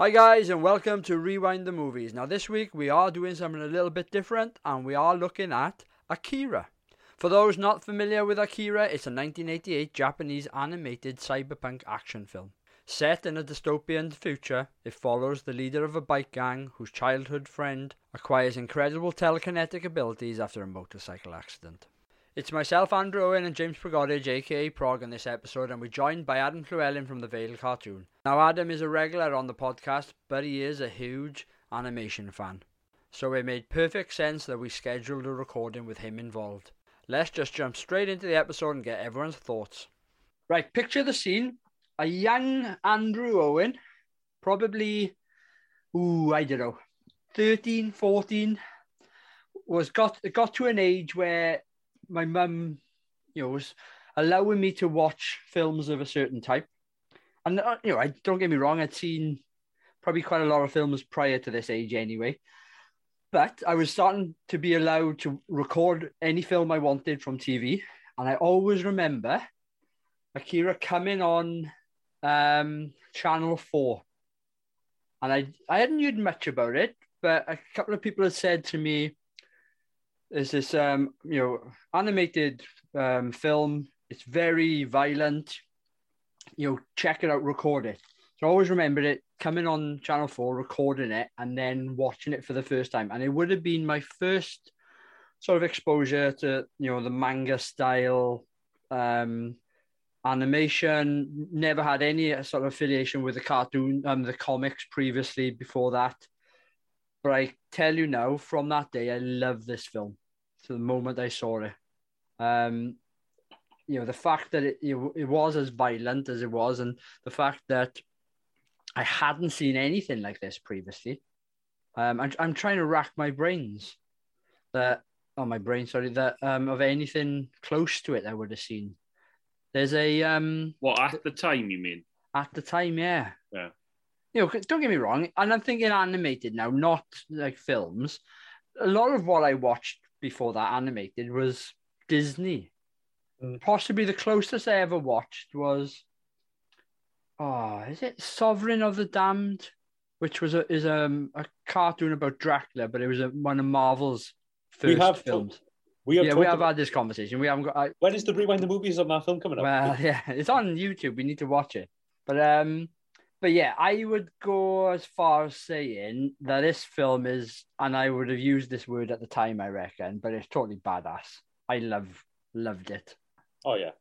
Hi guys and welcome to Rewind the Movies. Now this week we are doing something a little bit different and we are looking at Akira. For those not familiar with Akira, it's a 1988 Japanese animated cyberpunk action film. Set in a dystopian future, it follows the leader of a bike gang whose childhood friend acquires incredible telekinetic abilities after a motorcycle accident. It's myself, Andrew Owen, and James Pagodage, aka Prog, in this episode, and we're joined by Adam Llewellyn from the Vale cartoon. Now, Adam is a regular on the podcast, but he is a huge animation fan. So it made perfect sense that we scheduled a recording with him involved. Let's just jump straight into the episode and get everyone's thoughts. Right, picture the scene. A young Andrew Owen, probably, ooh, I don't know, 13, 14, was got got to an age where my mum, you know, was allowing me to watch films of a certain type. And uh, you know, I don't get me wrong, I'd seen probably quite a lot of films prior to this age anyway. But I was starting to be allowed to record any film I wanted from TV. And I always remember Akira coming on um, Channel 4. And I, I hadn't heard much about it, but a couple of people had said to me, there's this um, you know animated um, film. It's very violent. You know, check it out, record it. So I always remembered it coming on Channel Four, recording it, and then watching it for the first time. And it would have been my first sort of exposure to you know the manga style um, animation. Never had any sort of affiliation with the cartoon, um, the comics previously before that. But I tell you now, from that day, I love this film. To the moment I saw it, um, you know, the fact that it it was as violent as it was, and the fact that I hadn't seen anything like this previously. Um, I'm I'm trying to rack my brains that oh my brain, sorry, that um of anything close to it I would have seen. There's a um. What at the time you mean? At the time, yeah. Yeah you know, don't get me wrong, and I'm thinking animated now, not like films. A lot of what I watched before that animated was Disney. Mm. Possibly the closest I ever watched was, oh, is it Sovereign of the Damned, which was a is a, um, a cartoon about Dracula, but it was a, one of Marvel's first we have films. Talk, we have yeah, we have about... had this conversation. We haven't got. I... When is the rewind the movies of that film coming up? Well, yeah, it's on YouTube. We need to watch it. But um, but yeah, I would go as far as saying that this film is, and I would have used this word at the time, I reckon, but it's totally badass. I love loved it. Oh yeah,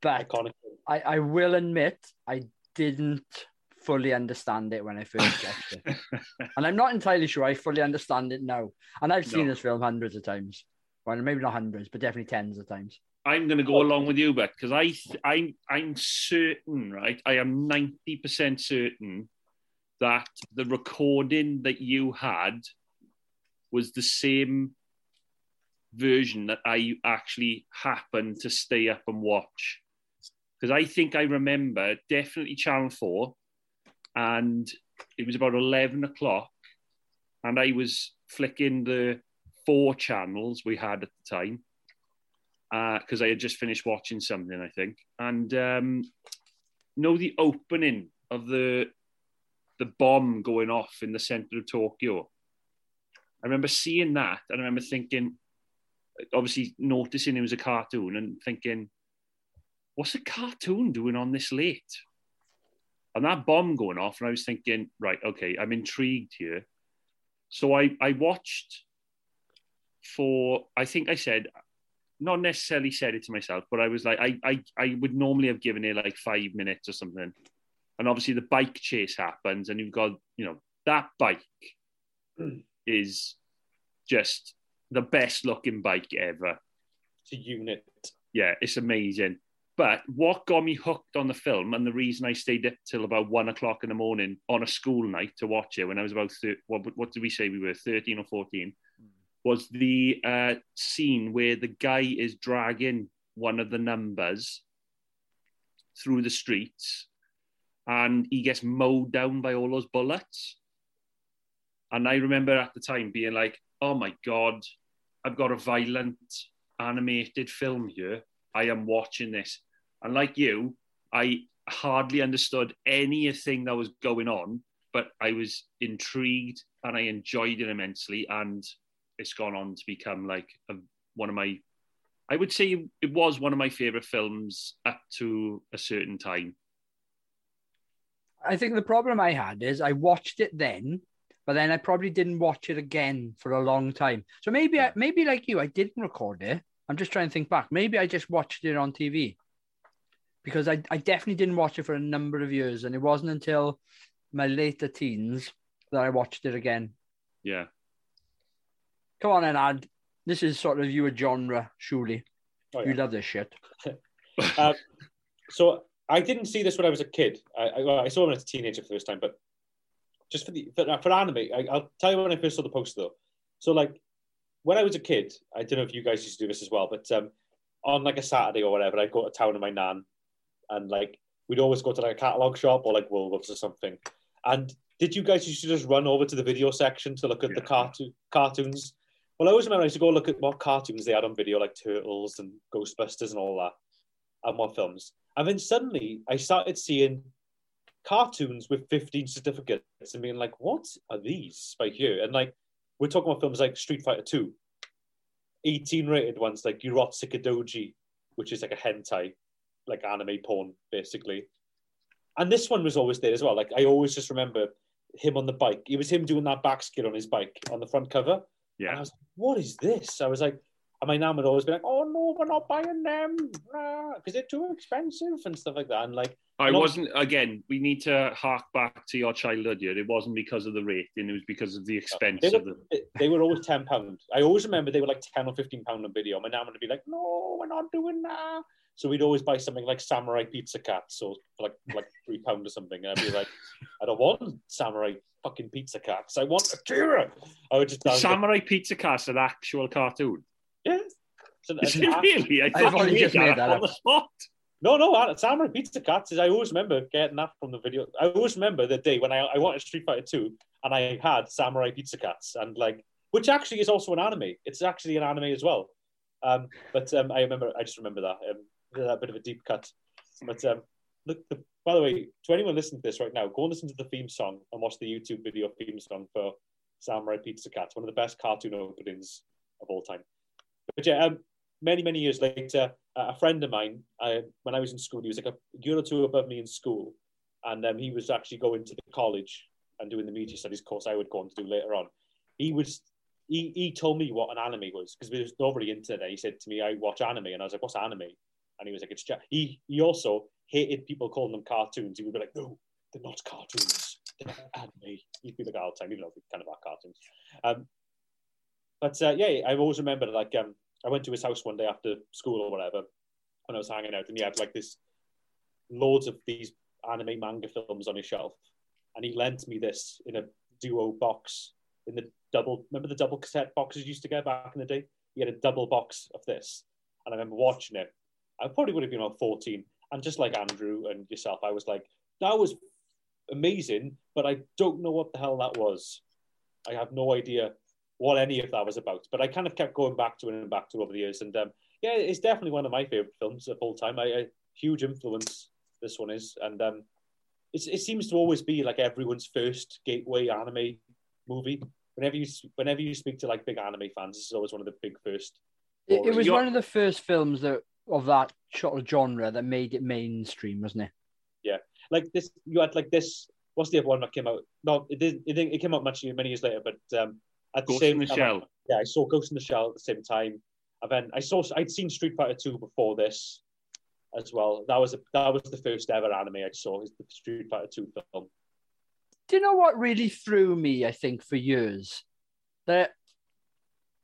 but Iconic. I I will admit I didn't fully understand it when I first watched it, and I'm not entirely sure I fully understand it now. And I've seen no. this film hundreds of times, well, maybe not hundreds, but definitely tens of times. I'm going to go oh. along with you, but because I, I'm, I'm certain, right? I am ninety percent certain that the recording that you had was the same version that I actually happened to stay up and watch. Because I think I remember definitely Channel Four, and it was about eleven o'clock, and I was flicking the four channels we had at the time because uh, I had just finished watching something, I think, and um, know the opening of the the bomb going off in the center of Tokyo. I remember seeing that, and I remember thinking, obviously noticing it was a cartoon, and thinking, what's a cartoon doing on this late? And that bomb going off, and I was thinking, right, okay, I'm intrigued here. So I I watched for I think I said not necessarily said it to myself, but I was like, I, I, I would normally have given it like five minutes or something. And obviously the bike chase happens and you've got, you know, that bike is just the best looking bike ever. It's a unit. Yeah, it's amazing. But what got me hooked on the film and the reason I stayed up till about one o'clock in the morning on a school night to watch it when I was about, thir- what, what did we say we were, 13 or 14? Was the uh, scene where the guy is dragging one of the numbers through the streets and he gets mowed down by all those bullets. And I remember at the time being like, oh my God, I've got a violent animated film here. I am watching this. And like you, I hardly understood anything that was going on but I was intrigued and I enjoyed it immensely, and it's gone on to become like a, one of my. I would say it was one of my favorite films up to a certain time. I think the problem I had is I watched it then, but then I probably didn't watch it again for a long time. So maybe I maybe like you, I didn't record it. I'm just trying to think back. Maybe I just watched it on TV. Because I, I definitely didn't watch it for a number of years, and it wasn't until my later teens that I watched it again. Yeah. Come on, then, Ad. This is sort of your genre, surely. Oh, You love this shit. Um, so I didn't see this when I was a kid. I, I, well, I saw it when I was a teenager for the first time, but just for the for, for anime, I, I'll tell you when I first saw the poster though. So like when I was a kid, I don't know if you guys used to do this as well, but um, on like a Saturday or whatever, I'd go to town with my nan, and like we'd always go to like a catalog shop or like Woolworths or something. And did you guys used to just run over to the video section to look at the Yeah. cartoon cartoons? Well, I always remember I used to go look at what cartoons they had on video, like Turtles and Ghostbusters and all that, and what films. And then suddenly I started seeing cartoons with 15 certificates and being like, what are these by here? And like, we're talking about films like Street Fighter 2, 18 rated ones like Urotsukidoji, which is like a hentai, like anime porn, basically. And this one was always there as well. Like, I always just remember him on the bike. It was him doing that back skid on his bike on the front cover. And I was like, what is this? I was like, and my nan would always be like, oh no, we're not buying them because they're too expensive and stuff like that. And like, I wasn't, again, we need to hark back to your childhood here. It wasn't because of the rating, it was because of the expense they of were, the. they were always ten pound. I always remember they were like ten or fifteen pound on video. My nan would be like, "No, we're not doing that." So we'd always buy something like Samurai Pizza Cats, or for like like three pound or something. And I'd be like, "I don't want Samurai fucking Pizza Cats. I want Akira." I would just download- Samurai Pizza Cast, an actual cartoon. yeah. So, Is and- it really? I I've thought only you just made made that that up up. on the spot. No, no, Samurai Pizza Cats is. I always remember getting that from the video. I always remember the day when I, I wanted Street Fighter 2 and I had Samurai Pizza Cats, and like, which actually is also an anime. It's actually an anime as well. Um, but um, I remember, I just remember that. Um, a bit of a deep cut. But um, look, the, by the way, to anyone listening to this right now, go and listen to the theme song and watch the YouTube video theme song for Samurai Pizza Cats, one of the best cartoon openings of all time. But yeah, um, many many years later, uh, a friend of mine, uh, when I was in school, he was like a year or two above me in school, and um, he was actually going to the college and doing the media studies course I would go on to do later on. He was he, he told me what an anime was because we was already into that. He said to me, "I watch anime," and I was like, "What's anime?" And he was like, "It's ja-. he he also hated people calling them cartoons. He would be like, "No, they're not cartoons. They're anime." He'd be like all the time, even though they're kind of are cartoons. Um, but uh, yeah, I always remember like um, I went to his house one day after school or whatever when I was hanging out, and he had like this loads of these anime manga films on his shelf, and he lent me this in a duo box in the double. Remember the double cassette boxes you used to get back in the day? He had a double box of this, and I remember watching it. I probably would have been about fourteen, and just like Andrew and yourself, I was like, that was amazing, but I don't know what the hell that was. I have no idea what any of that was about. But I kind of kept going back to it and back to it over the years. And um, yeah, it's definitely one of my favorite films of all time. I, a huge influence this one is, and um, it's, it seems to always be like everyone's first gateway anime movie. Whenever you whenever you speak to like big anime fans, this is always one of the big first. It, it was You're- one of the first films that of that sort of genre that made it mainstream, wasn't it? Yeah, like this, you had like this. What's the other one that came out? No, it didn't. It, didn't, it came out much many years later, but um, at the same in the time, Shell. yeah, I saw Ghost in the Shell at the same time. And then I saw I'd seen Street Fighter Two before this as well. That was a, that was the first ever anime I saw. Is the Street Fighter Two film. Do you know what really threw me? I think for years that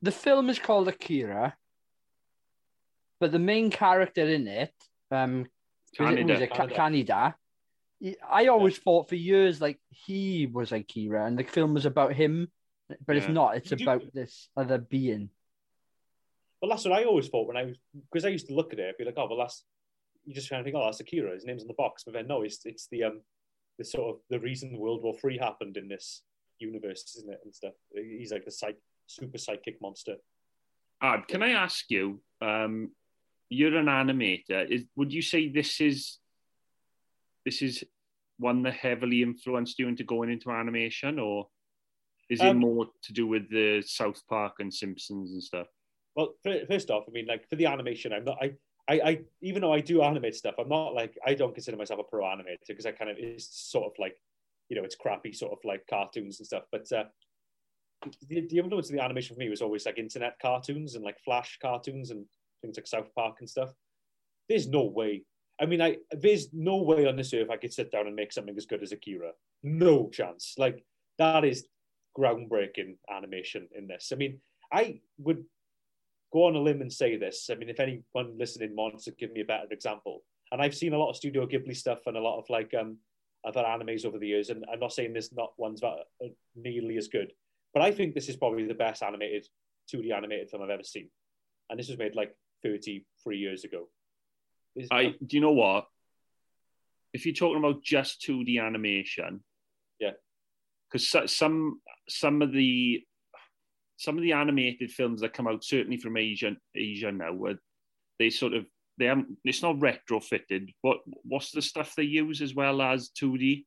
the film is called Akira, but the main character in it, um, was it, who was Kaneda. it? Ka- Kaneda. I always thought for years like he was Akira, and the film was about him, but it's not. It's You do- about this other being. Well, that's what I always thought when I was because I used to look at it. I'd be like, oh, well, that's you just kind of think, oh, that's Akira. His name's on the box, but then no, it's it's the um the sort of the reason World War Three happened in this universe, isn't it? And stuff. He's like a psych, super psychic monster. Ad, can I ask you? Um, you're an animator. Is would you say this is this is one that heavily influenced you into going into animation, or is it Um, more to do with the South Park and Simpsons and stuff? Well, fir- first off, I mean, like for the animation, I'm not. I, I, I even though I do animate stuff, I'm not like I don't consider myself a pro animator because I kind of it's sort of like, you know, it's crappy sort of like cartoons and stuff. But uh, the, the influence of the animation for me was always like internet cartoons and like flash cartoons and things like South Park and stuff. There's no way. I mean, I there's no way on this earth I could sit down and make something as good as Akira. No chance. Like that is groundbreaking animation in this. I mean, I would go on a limb and say this. I mean, if anyone listening wants to give me a better example, and I've seen a lot of Studio Ghibli stuff and a lot of like um other animes over the years, and I'm not saying there's not ones that are nearly as good, but I think this is probably the best animated 2D animated film I've ever seen, and this was made like 33 years ago. This- I do you know what? If you're talking about just 2D animation, Yeah. because some some of the some of the animated films that come out, certainly from Asia, Asia now, where they sort of they haven't. It's not retrofitted. What what's the stuff they use as well as 2D?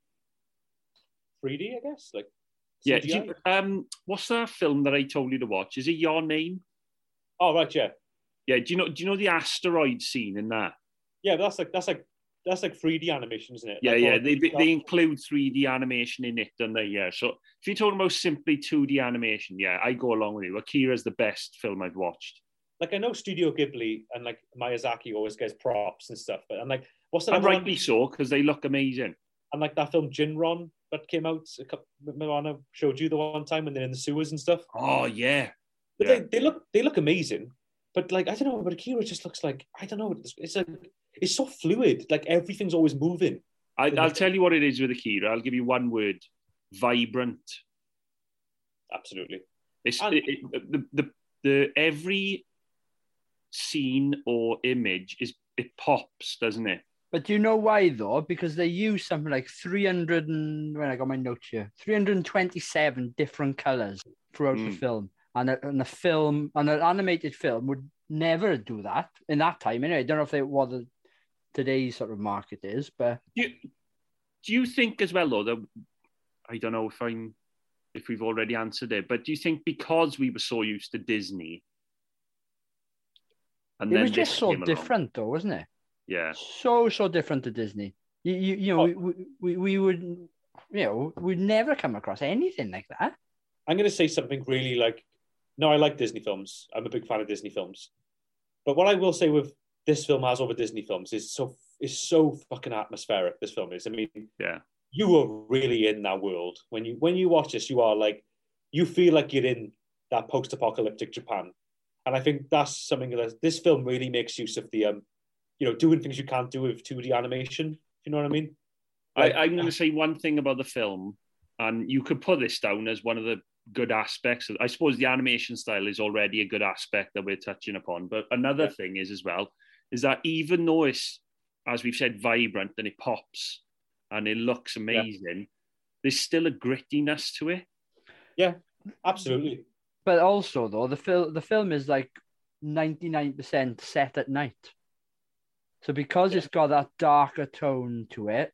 3D, I guess. Like Yeah. You- um, what's that film that I told you to watch? Is it Your Name? oh right, yeah, Yeah. Do you know? Do you know the asteroid scene in that? yeah. That's like that's like that's like 3D animation, isn't it? Yeah, Like, yeah. They, they they include 3D animation in it, don't they? Yeah. So if you're talking about simply 2D animation, yeah, I go along with you. Akira's the best film I've watched. like I know Studio Ghibli and like Miyazaki always gets props and stuff, but and like what's that And rightly so, because they look amazing. and like that film Jin-Roh that came out a couple Moana showed you the one time when they're in the sewers and stuff. Oh yeah. But Yeah. they, they look they look amazing. But like I don't know, but Akira just looks like I don't know. It's, it's like it's so fluid. Like everything's always moving. I, I'll tell you what it is with Akira. I'll give you one word: vibrant. Absolutely. It's And- it, it, the, the the every scene or image is it pops, doesn't it? But do you know why though? Because they use something like 300 and when I got my notes here, 327 different colors throughout the Mm. film. And a, and a film, and an animated film would never do that in that time. Anyway, I don't know if they what the, today's sort of market is, but Do you, do you think as well though that I don't know if I'm if we've already answered it, but do you think because we were so used to Disney, and it then was just so came along- different though, wasn't it? Yeah, So so different to Disney. You you, you know Oh. we, we, we we would you know we'd never come across anything like that. I'm gonna say something really like no, I like Disney films. I'm a big fan of Disney films. But what I will say with this film has over Disney films is so is so fucking atmospheric. This film is. I mean, yeah, you are really in that world when you when you watch this. You are like you feel like you're in that post-apocalyptic Japan, and I think that's something that this film really makes use of the um, you know, doing things you can't do with 2D animation. If you know what I mean? Like- I, I'm going to say one thing about the film, and you could put this down as one of the good aspects. I suppose the animation style is already a good aspect that we're touching upon. But another Yeah. thing is as well is that even though it's, as we've said, vibrant and it pops and it looks amazing, there's still a grittiness to it. Yeah, absolutely. But also though the film the film is like 99% set at night. So because Yeah. it's got that darker tone to it,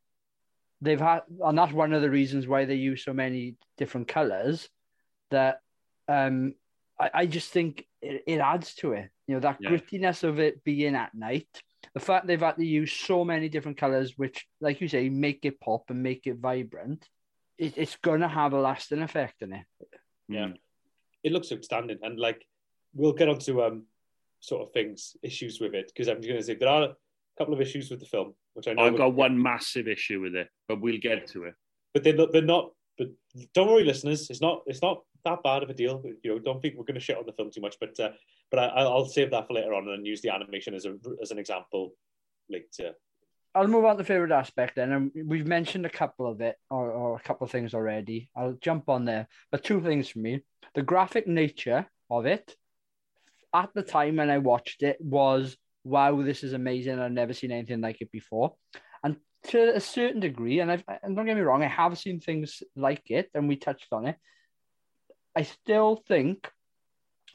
they've had and that's one of the reasons why they use so many different colors that um I, I just think it, it adds to it. You know, that Yeah. grittiness of it being at night. The fact they've had to use so many different colors, which, like you say, make it pop and make it vibrant, it, it's gonna have a lasting effect on it. Yeah. It looks outstanding and like we'll get on to um sort of things issues with it because i'm going to say there are a couple of issues with the film which i know I've got one massive issue with it, but we'll get to it. but they're not, they're not but don't worry listeners it's not it's not that bad of a deal you know don't think we're going to shit on the film too much but uh, but I, I'll I'll save that for later on and use the animation as a as an example later I'll move on to favorite aspect then, and we've mentioned a couple of it or, or a couple of things already. I'll jump on there, but two things for me: the graphic nature of it at the time when I watched it was wow, this is amazing. I've never seen anything like it before, and to a certain degree, and I've and don't get me wrong, I have seen things like it, and we touched on it. I still think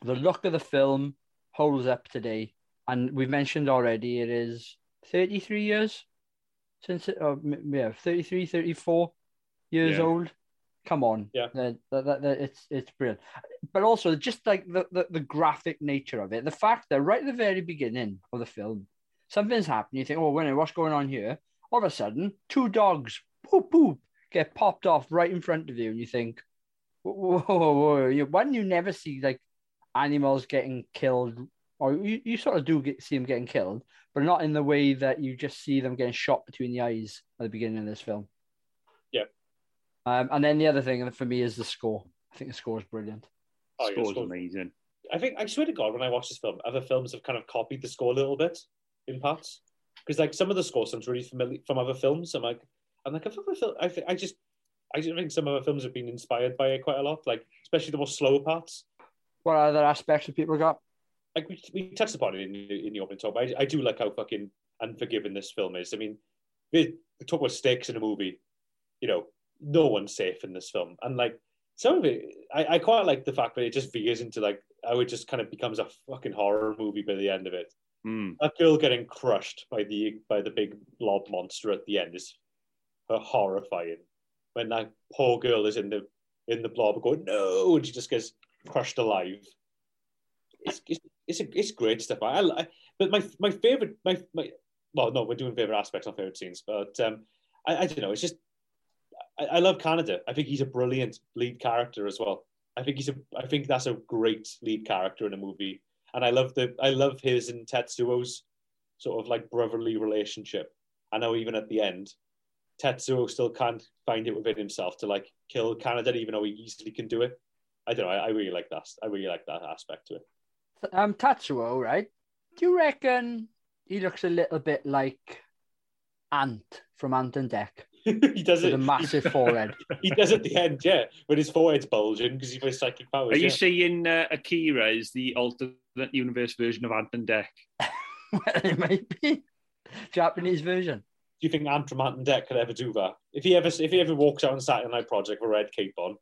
the look of the film holds up today, and we've mentioned already it is 33 years since it, m- yeah, 33, 34 years Yeah. old. Come on, Yeah. That- that- that- it's it's brilliant. But also just like the, the the graphic nature of it, the fact that right at the very beginning of the film, something's happened. You think, oh, wait, a minute, what's going on here? All of a sudden, two dogs, poop poop, get popped off right in front of you, and you think, whoa, whoa, whoa, whoa. You, one, you never see like animals getting killed, or you, you sort of do get, see them getting killed, but not in the way that you just see them getting shot between the eyes at the beginning of this film. Yeah. Um, and then the other thing for me is the score. I think the score is brilliant. Oh, yeah, Score's score- amazing. I think I swear to God, when I watch this film, other films have kind of copied the score a little bit in parts because like some of the score sounds really familiar from other films. I'm like, I'm like, I've. I, I just, I just think some of the films have been inspired by it quite a lot. Like especially the more slower parts. What other aspects have people got? Like we, we touched upon it in the, in the opening talk. But I, I do like how fucking unforgiving this film is. I mean, we, we talk about stakes in a movie. You know, no one's safe in this film, and like some of it, I, I quite like the fact that it just veers into like how it just kind of becomes a fucking horror movie by the end of it. Mm. that girl getting crushed by the by the big blob monster at the end is horrifying. When that poor girl is in the in the blob going no, and she just gets crushed alive. It's it's it's, a, it's great stuff. I, I but my my favorite my my well no we're doing favorite aspects not favorite scenes but um I, I don't know it's just I, I love Kaneda. I think he's a brilliant lead character as well. I think he's a I think that's a great lead character in a movie and I love the I love his and Tetsuo's sort of like brotherly relationship. I know even at the end, Tetsuo still can't find it within himself to like kill Kaneda, even though he easily can do it. I don't know. I, I really like that. I really like that aspect to it. Um, Tetsuo, right? Do you reckon he looks a little bit like Ant from Ant and Dec he does with it. a massive forehead? He does at the end, yeah, when his forehead's bulging because he's got psychic powers. Are you yeah. saying uh, Akira is the alternate universe version of Ant and Dec? well, it might be Japanese version. Do you think Ant from Ant and Dec could ever do that? If he ever if he ever walks out on Saturday Night Project with a red cape on,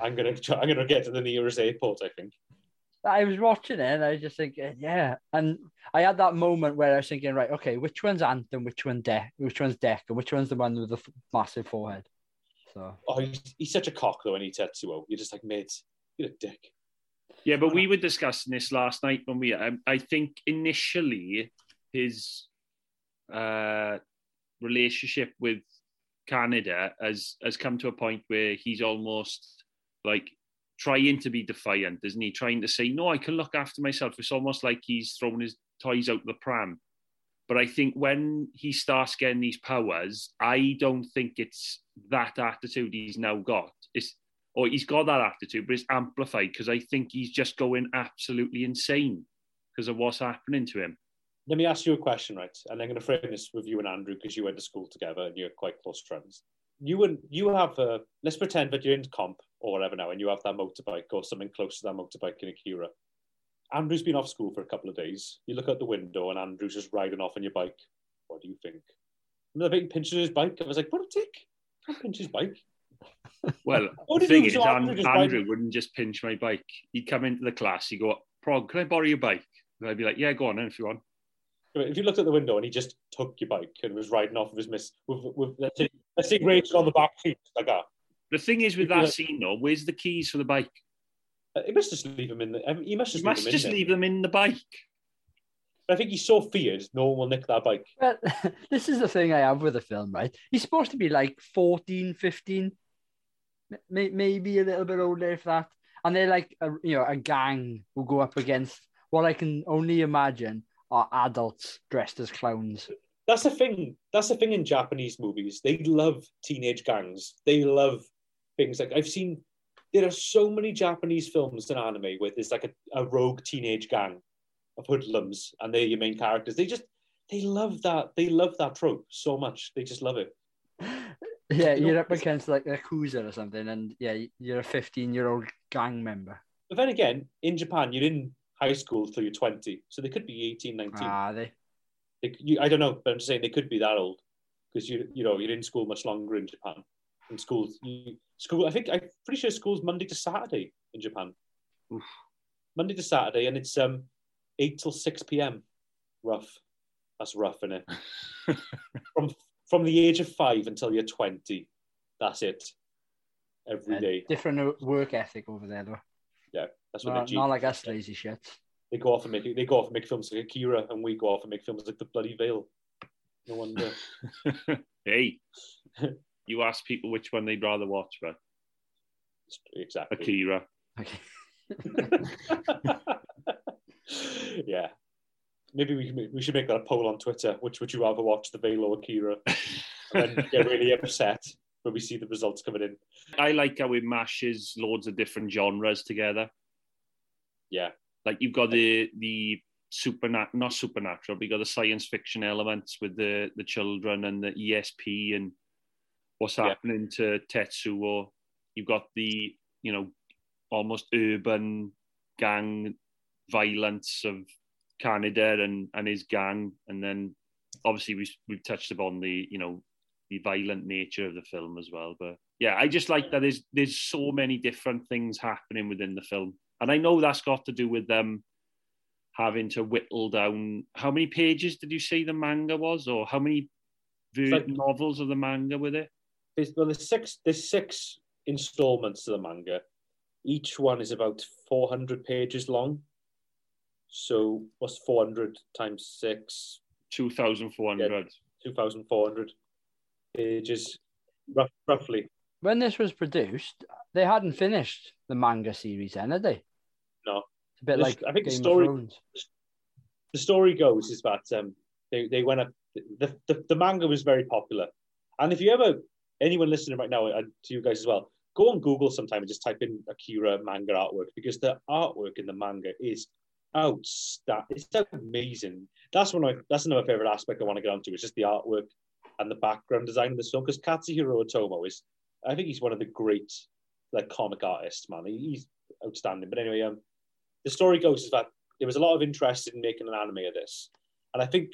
I'm gonna try, I'm gonna get to the nearest airport. I think. I was watching it and I was just thinking, yeah. And I had that moment where I was thinking, right, okay, which one's Ant and which one Dec, which one's Dec, and which one's the one with the f- massive forehead. So Oh, he's, he's such a cock though, and he Tetsuo. You're just like, mate, you're a dick. Yeah, but we were discussing this last night when we. Um, I think initially his uh, relationship with Kaneda has has come to a point where he's almost like trying to be defiant, isn't he? Trying to say, "No, I can look after myself." It's almost like he's throwing his toys out the pram. But I think when he starts getting these powers, I don't think it's that attitude he's now got. It's or he's got that attitude, but it's amplified because I think he's just going absolutely insane because of what's happening to him. Let me ask you a question, right? And I'm going to frame this with you and Andrew because you went to school together and you're quite close friends. You and you have a let's pretend that you're in comp or whatever now, and you have that motorbike or something close to that motorbike in Akira. Andrew's been off school for a couple of days. You look out the window and Andrew's just riding off on your bike. What do you think? Remember the pinching his bike? I was like, what a dick! Can't pinch his bike. Well, What the thing do? is, Andrew, Andrew Andrew wouldn't just pinch my bike. He'd come into the class, he'd go, Prog, can I borrow your bike? And I'd be like, yeah, go on then if you want. If you looked at the window and he just took your bike and was riding off with his miss, with, with let's say, let's say Rachel on the back seat like that, The thing is with that scene, though, where's the keys for the bike? uh, he must just leave him in the. He must You just must leave him just leave them in the bike. But I think he's so feared, no one will nick that bike. But this is the thing I have with the film, right? He's supposed to be like 14, 15, may- maybe a little bit older if that. And they're like, a, you know, a gang who go up against what I can only imagine are adults dressed as clowns. That's the thing. That's the thing in Japanese movies. They love teenage gangs. They love things like I've seen. There are so many Japanese films and anime where there's like a, a rogue teenage gang of hoodlums, and they're your main characters. They just they love that. They love that trope so much. They just love it. Yeah, you're up against like a Yakuza or something, and yeah, you're a 15 year old gang member. But then again, in Japan, you're in high school till you're 20, so they could be 18, 19. Ah, they. They, you, I don't know, but I'm just saying they could be that old because you you know you're in school much longer in Japan. In school, you, school. I think I'm pretty sure school's Monday to Saturday in Japan. Oof. Monday to Saturday, and it's um eight till six p.m. Rough. That's rough, isn't it? from from the age of five until you're 20. That's it. Every Uh, day. different work ethic over there, though. Yeah, that's what Not, they not like us lazy shits. They go off and make they go off and make films like Akira, and we go off and make films like The Bloody Veil. No wonder. hey, you ask people which one they'd rather watch, but exactly. Akira. Okay. yeah. Maybe we can, we should make that a poll on Twitter. Which would you rather watch, The Veil or Akira? And then get really upset when we see the results coming in. I like how it mashes loads of different genres together. Yeah. Like you've got the the supernatural, not supernatural, but you got the science fiction elements with the the children and the ESP and what's Yeah. happening to Tetsuo. You've got the you know almost urban gang violence of Kaneda and and his gang, and then obviously we we've touched upon the you know the violent nature of the film as well. But yeah, I just like that there's there's so many different things happening within the film, and I know that's got to do with them having to whittle down. How many pages did you say the manga was, or how many ver- like- novels of the manga with it? There's, well, there's six. There's six installments to the manga. Each one is about 400 pages long. So what's 400 times six? Two thousand four hundred. 2,400 pages, rough, roughly. When this was produced, they hadn't finished the manga series then, had they? No. It's a bit This- like I think the story- the story goes is that um, they, they went up the, the, the manga was very popular and if you ever anyone listening right now and to you guys as well go on google sometime and just type in akira manga artwork because the artwork in the manga is outstanding it's amazing that's one of my, that's another favorite aspect i want to get onto It's just the artwork and the background design of this film because katsuhiro otomo is i think he's one of the great like comic artists man he's outstanding but anyway um the story goes is that there was a lot of interest in making an anime of this. And I think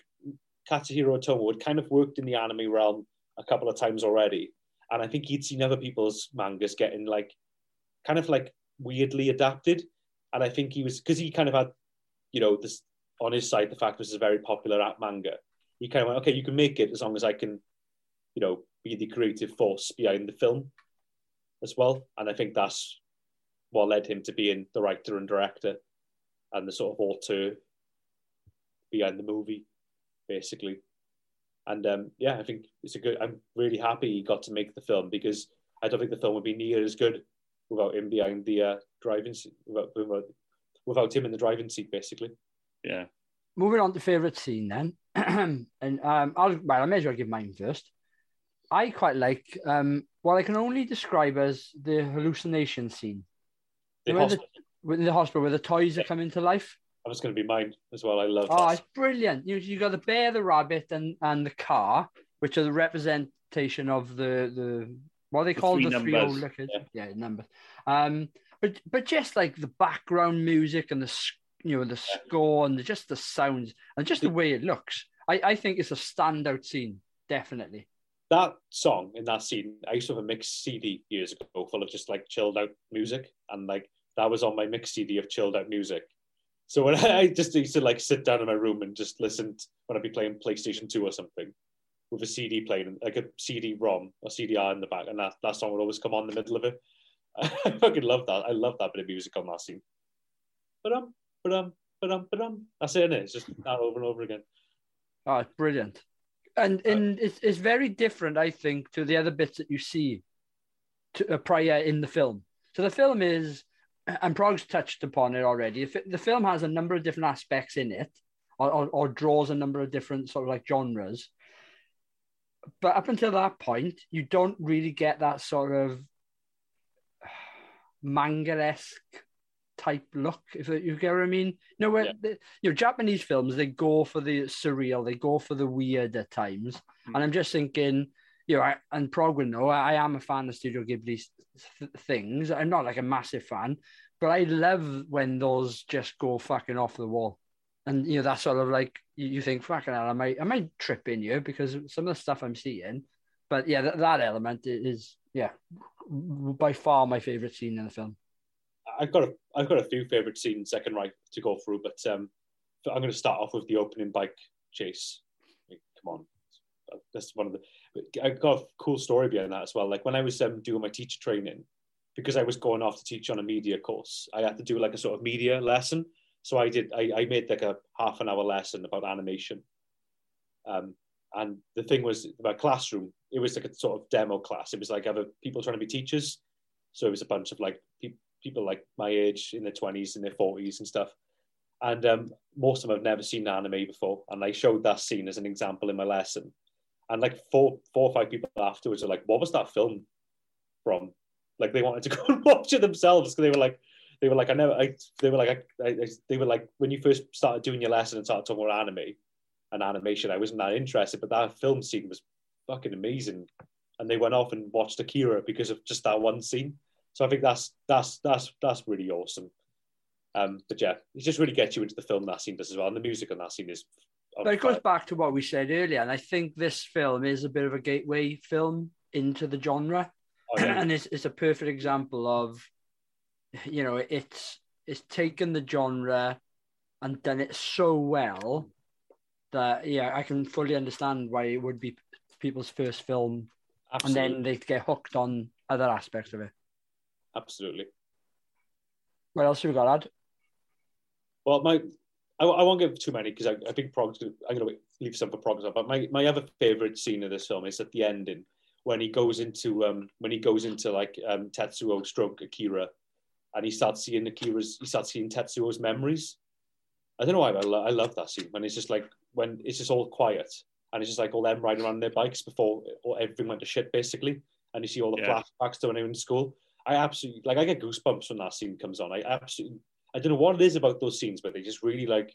Katsuhiro Otomo had kind of worked in the anime realm a couple of times already. And I think he'd seen other people's mangas getting like kind of like weirdly adapted. And I think he was because he kind of had, you know, this on his side, the fact this is a very popular app manga. He kind of went, okay, you can make it as long as I can, you know, be the creative force behind the film as well. And I think that's what led him to being the writer and director and the sort of auteur behind the movie, basically. And um, yeah, I think it's a good. I'm really happy he got to make the film because I don't think the film would be near as good without him behind the uh, driving seat, without, without, without him in the driving seat, basically. Yeah. Moving on to favourite scene then. and um, I'll, well, I may as well give mine first. I quite like um, what I can only describe as the hallucination scene. The Remember hospital, Within the hospital where the toys are coming to life. That was going to be mine as well. I love it. Oh, that. it's brilliant. You you got the bear, the rabbit, and and the car, which are the representation of the the what they The three the three old numbers. liquors. Yeah. Yeah, numbers. Um, but but just like the background music and the you know the score and the, just the sounds and just the way it looks. I I think it's a standout scene, definitely. that song in that scene, I used to have a mixed CD years ago full of just like chilled out music, and like that was on my mixed CD of chilled out music. So when I just used to like sit down in my room and just listen to, when I'd be playing PlayStation Two or something with a CD playing, like a CD-ROM or CDR in the back, and that, that song would always come on in the middle of it. I fucking love that. I love that bit of music on that scene. But um, but um, but um, but um. That's it. Innit? It's just that over and over again. Oh, it's brilliant. And and it's, it's very different, I think, to the other bits that you see to, uh, prior in the film. So the film is, and Prog's touched upon it already. The, fi- the film has a number of different aspects in it, or, or, or draws a number of different sort of like genres. But up until that point, you don't really get that sort of manga-esque type look, if you get what I mean. No, where Yeah. the, you know, Japanese films they go for the surreal, they go for the weird at times, hmm. and I'm just thinking, you know, I, and will know I, I am a fan of Studio Ghibli th- things. I'm not like a massive fan, but I love when those just go fucking off the wall, and you know that's sort of like you, you think fucking hell, I might I might trip in you because some of the stuff I'm seeing, but yeah, that, that element is yeah by far my favorite scene in the film. I've got a I've got a few favorite scenes can write to go through, but um, I'm going to start off with the opening bike chase. Come on, that's one of the I got a cool story behind that as well. Like when I was um, doing my teacher training, because I was going off to teach on a media course, I had to do like a sort of media lesson. So I did. I, I made like a half an hour lesson about animation. Um, and the thing was about classroom. It was like a sort of demo class. It was like other people trying to be teachers. So it was a bunch of like pe- people like my age in their twenties and their forties and stuff. And um, most of them have never seen anime before. And I showed that scene as an example in my lesson. And like four, four or five people afterwards are like, "What was that film from?" Like they wanted to go and watch it themselves because they were like, they were like, I never, I, they were like, I, I, they were like, when you first started doing your lesson and started talking about anime and animation, I wasn't that interested, but that film scene was fucking amazing. And they went off and watched Akira because of just that one scene. So I think that's that's that's that's really awesome. Um, but yeah, it just really gets you into the film that scene does as well. And the music on that scene is. But it goes back to what we said earlier, and I think this film is a bit of a gateway film into the genre, Oh, yeah. and it's, it's a perfect example of, you know, it's it's taken the genre and done it so well that yeah, I can fully understand why it would be people's first film, absolutely, and then they get hooked on other aspects of it. absolutely. What else have we got, lad? Well, my I, I won't give too many because I, I think Prog's gonna, I'm going to leave some for Prog's. But my, my other favorite scene of this film is at the ending when he goes into um when he goes into like um Tetsuo stroke Akira, and he starts seeing Akira's he starts seeing Tetsuo's memories. I don't know why, but I, lo- I love that scene when it's just like when it's just all quiet and it's just like all them riding around their bikes before or everything went to shit basically, and you see all the Yeah. flashbacks to when they were in school. I absolutely like I get goosebumps when that scene comes on. I absolutely I don't know what it is about those scenes, but they just really like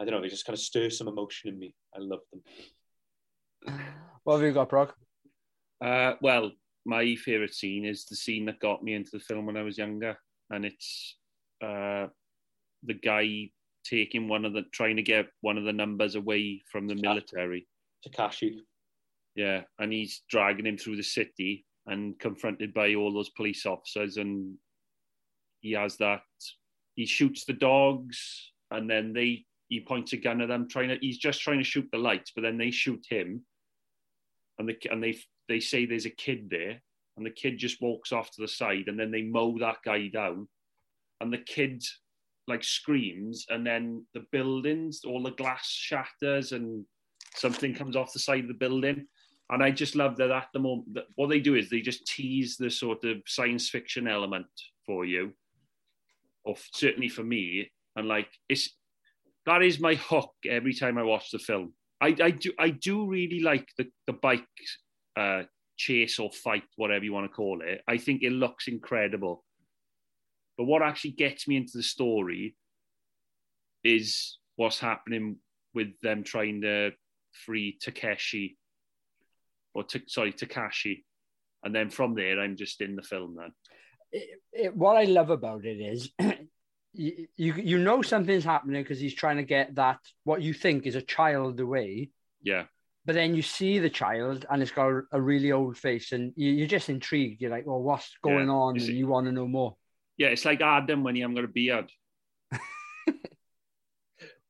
I don't know, they just kind of stir some emotion in me. I love them. What have you got, Prog? Uh, well, my favourite scene is the scene that got me into the film when I was younger, and it's uh, the guy taking one of the trying to get one of the numbers away from the military. Takashi. Yeah, and he's dragging him through the city and confronted by all those police officers, and he has that. He shoots the dogs, and then they he points a gun at them, trying to. He's just trying to shoot the lights, but then they shoot him, and the and they they say there's a kid there, and the kid just walks off to the side, and then they mow that guy down, and the kid like screams, and then the buildings, all the glass shatters, and something comes off the side of the building. And I just love that at the moment, that what they do is they just tease the sort of science fiction element for you, or certainly for me. And like, it's that is my hook every time I watch the film. I, I do I do really like the the bike uh, chase or fight, whatever you want to call it. I think it looks incredible. But what actually gets me into the story is what's happening with them trying to free Takeshi or t- sorry Takashi, and then from there I'm just in the film then. It, it, what I love about it is you, you you know something's happening because he's trying to get that what you think is a child away, Yeah, but then you see the child and it's got a, a really old face, and you, you're just intrigued. You're like, well, what's going Yeah. on? Is And it- you want to know more. yeah. It's like Adam when he haven't got a beard.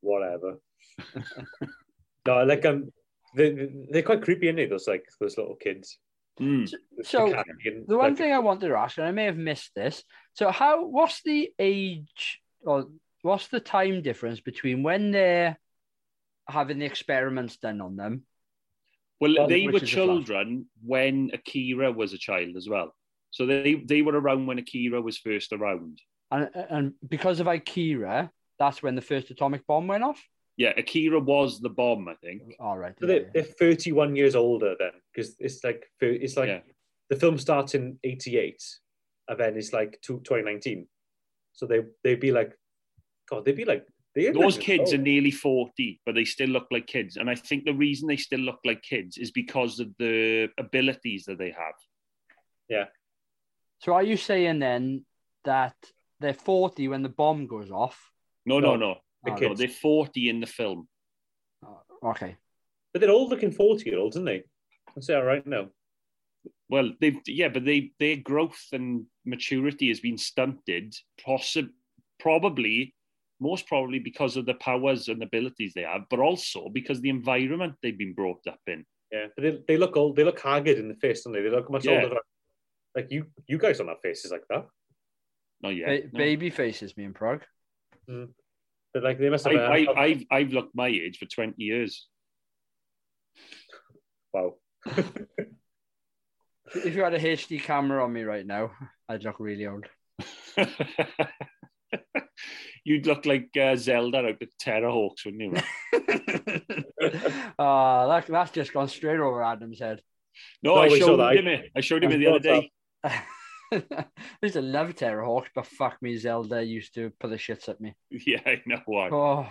Whatever. no, like um they they're quite creepy, aren't they? Those like those little kids. Mm. So, Takashi, The one thing I wanted to ask, and I may have missed this. So, how? What's the age or what's the time difference between when they're having the experiments done on them? Well, they were children when Akira was a child as well. So they they were around when Akira was first around. And and because of Akira, that's when the first atomic bomb went off. Yeah, Akira was the bomb, I think. All right. So yeah, they're, yeah. they're 31 years older then, because it's like it's like Yeah. the film starts in 88, and then it's like two- 2019. So they they'd be like, God, they'd be like Those like- kids oh, are nearly 40, but they still look like kids. And I think the reason they still look like kids is because of the abilities that they have. Yeah so are you saying then that they're 40 when the bomb goes off? No, no, no. The Oh, no they're 40 in the film. Oh, okay. but they're all looking 40 year olds, aren't they? I say all right now. Well, they yeah, but they their growth and maturity has been stunted, possi- probably, most probably because of the powers and abilities they have, but also because the environment they've been brought up in. Yeah, but they, they look old. They look haggard in the face, don't they? They look much Yeah. older. Like you, you guys don't have faces like that. Not yet. Ba- no. Baby faces, me and Prog. Mm. But like they must have. I, I, I've, I've looked my age for 20 years. wow. If you had a HD camera on me right now, I'd look really old. You'd look like uh, Zelda out of Terrahawks, wouldn't you? man? Ah, that, that's just gone straight over Adam's head. No, No, I showed that. him it. I showed him I it the other day. I used to love Terrahawks, but fuck me, Zelda used to put the shits at me. Yeah, I know why. Oh.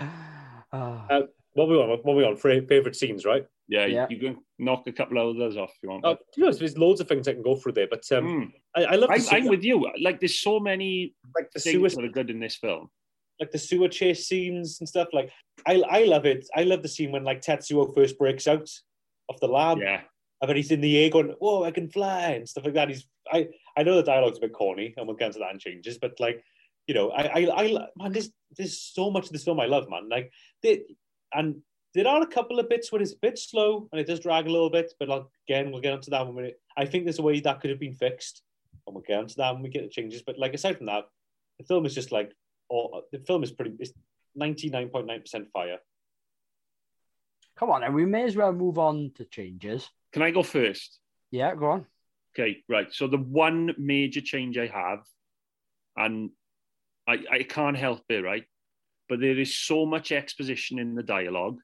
Ah. Uh, what we want? What we want? Fra- Favorite scenes, right? Yeah, Yeah. you can knock a couple of others off if you want. Oh, to be honest, there's loads of things I can go through there, but um, Mm. I, I love the I'm, sewer, with you. Like, there's so many like the sewer, things that are good in this film. like the sewer chase scenes and stuff. Like I, I love it. I love the scene when like Tetsuo first breaks out of the lab, Yeah, and then he's in the air going, "Whoa, I can fly" and stuff like that. He's I, I know the dialogue's a bit corny, and we'll get into that in changes, but like, you know, I, I, I man, there's there's so much of this film I love, man. Like, they, and there are a couple of bits where it's a bit slow and it does drag a little bit, but like, again, we'll get onto that when we. I think there's a way that could have been fixed, and we'll get onto that when we get the changes. But like aside from that, the film is just like, oh, the film is pretty. It's ninety nine point nine percent fire. Come on, and we may as well move on to changes. can I go first? Yeah, go on. Okay, right. So the one major change I have, and I, I can't help it, right? But there is so much exposition in the dialogue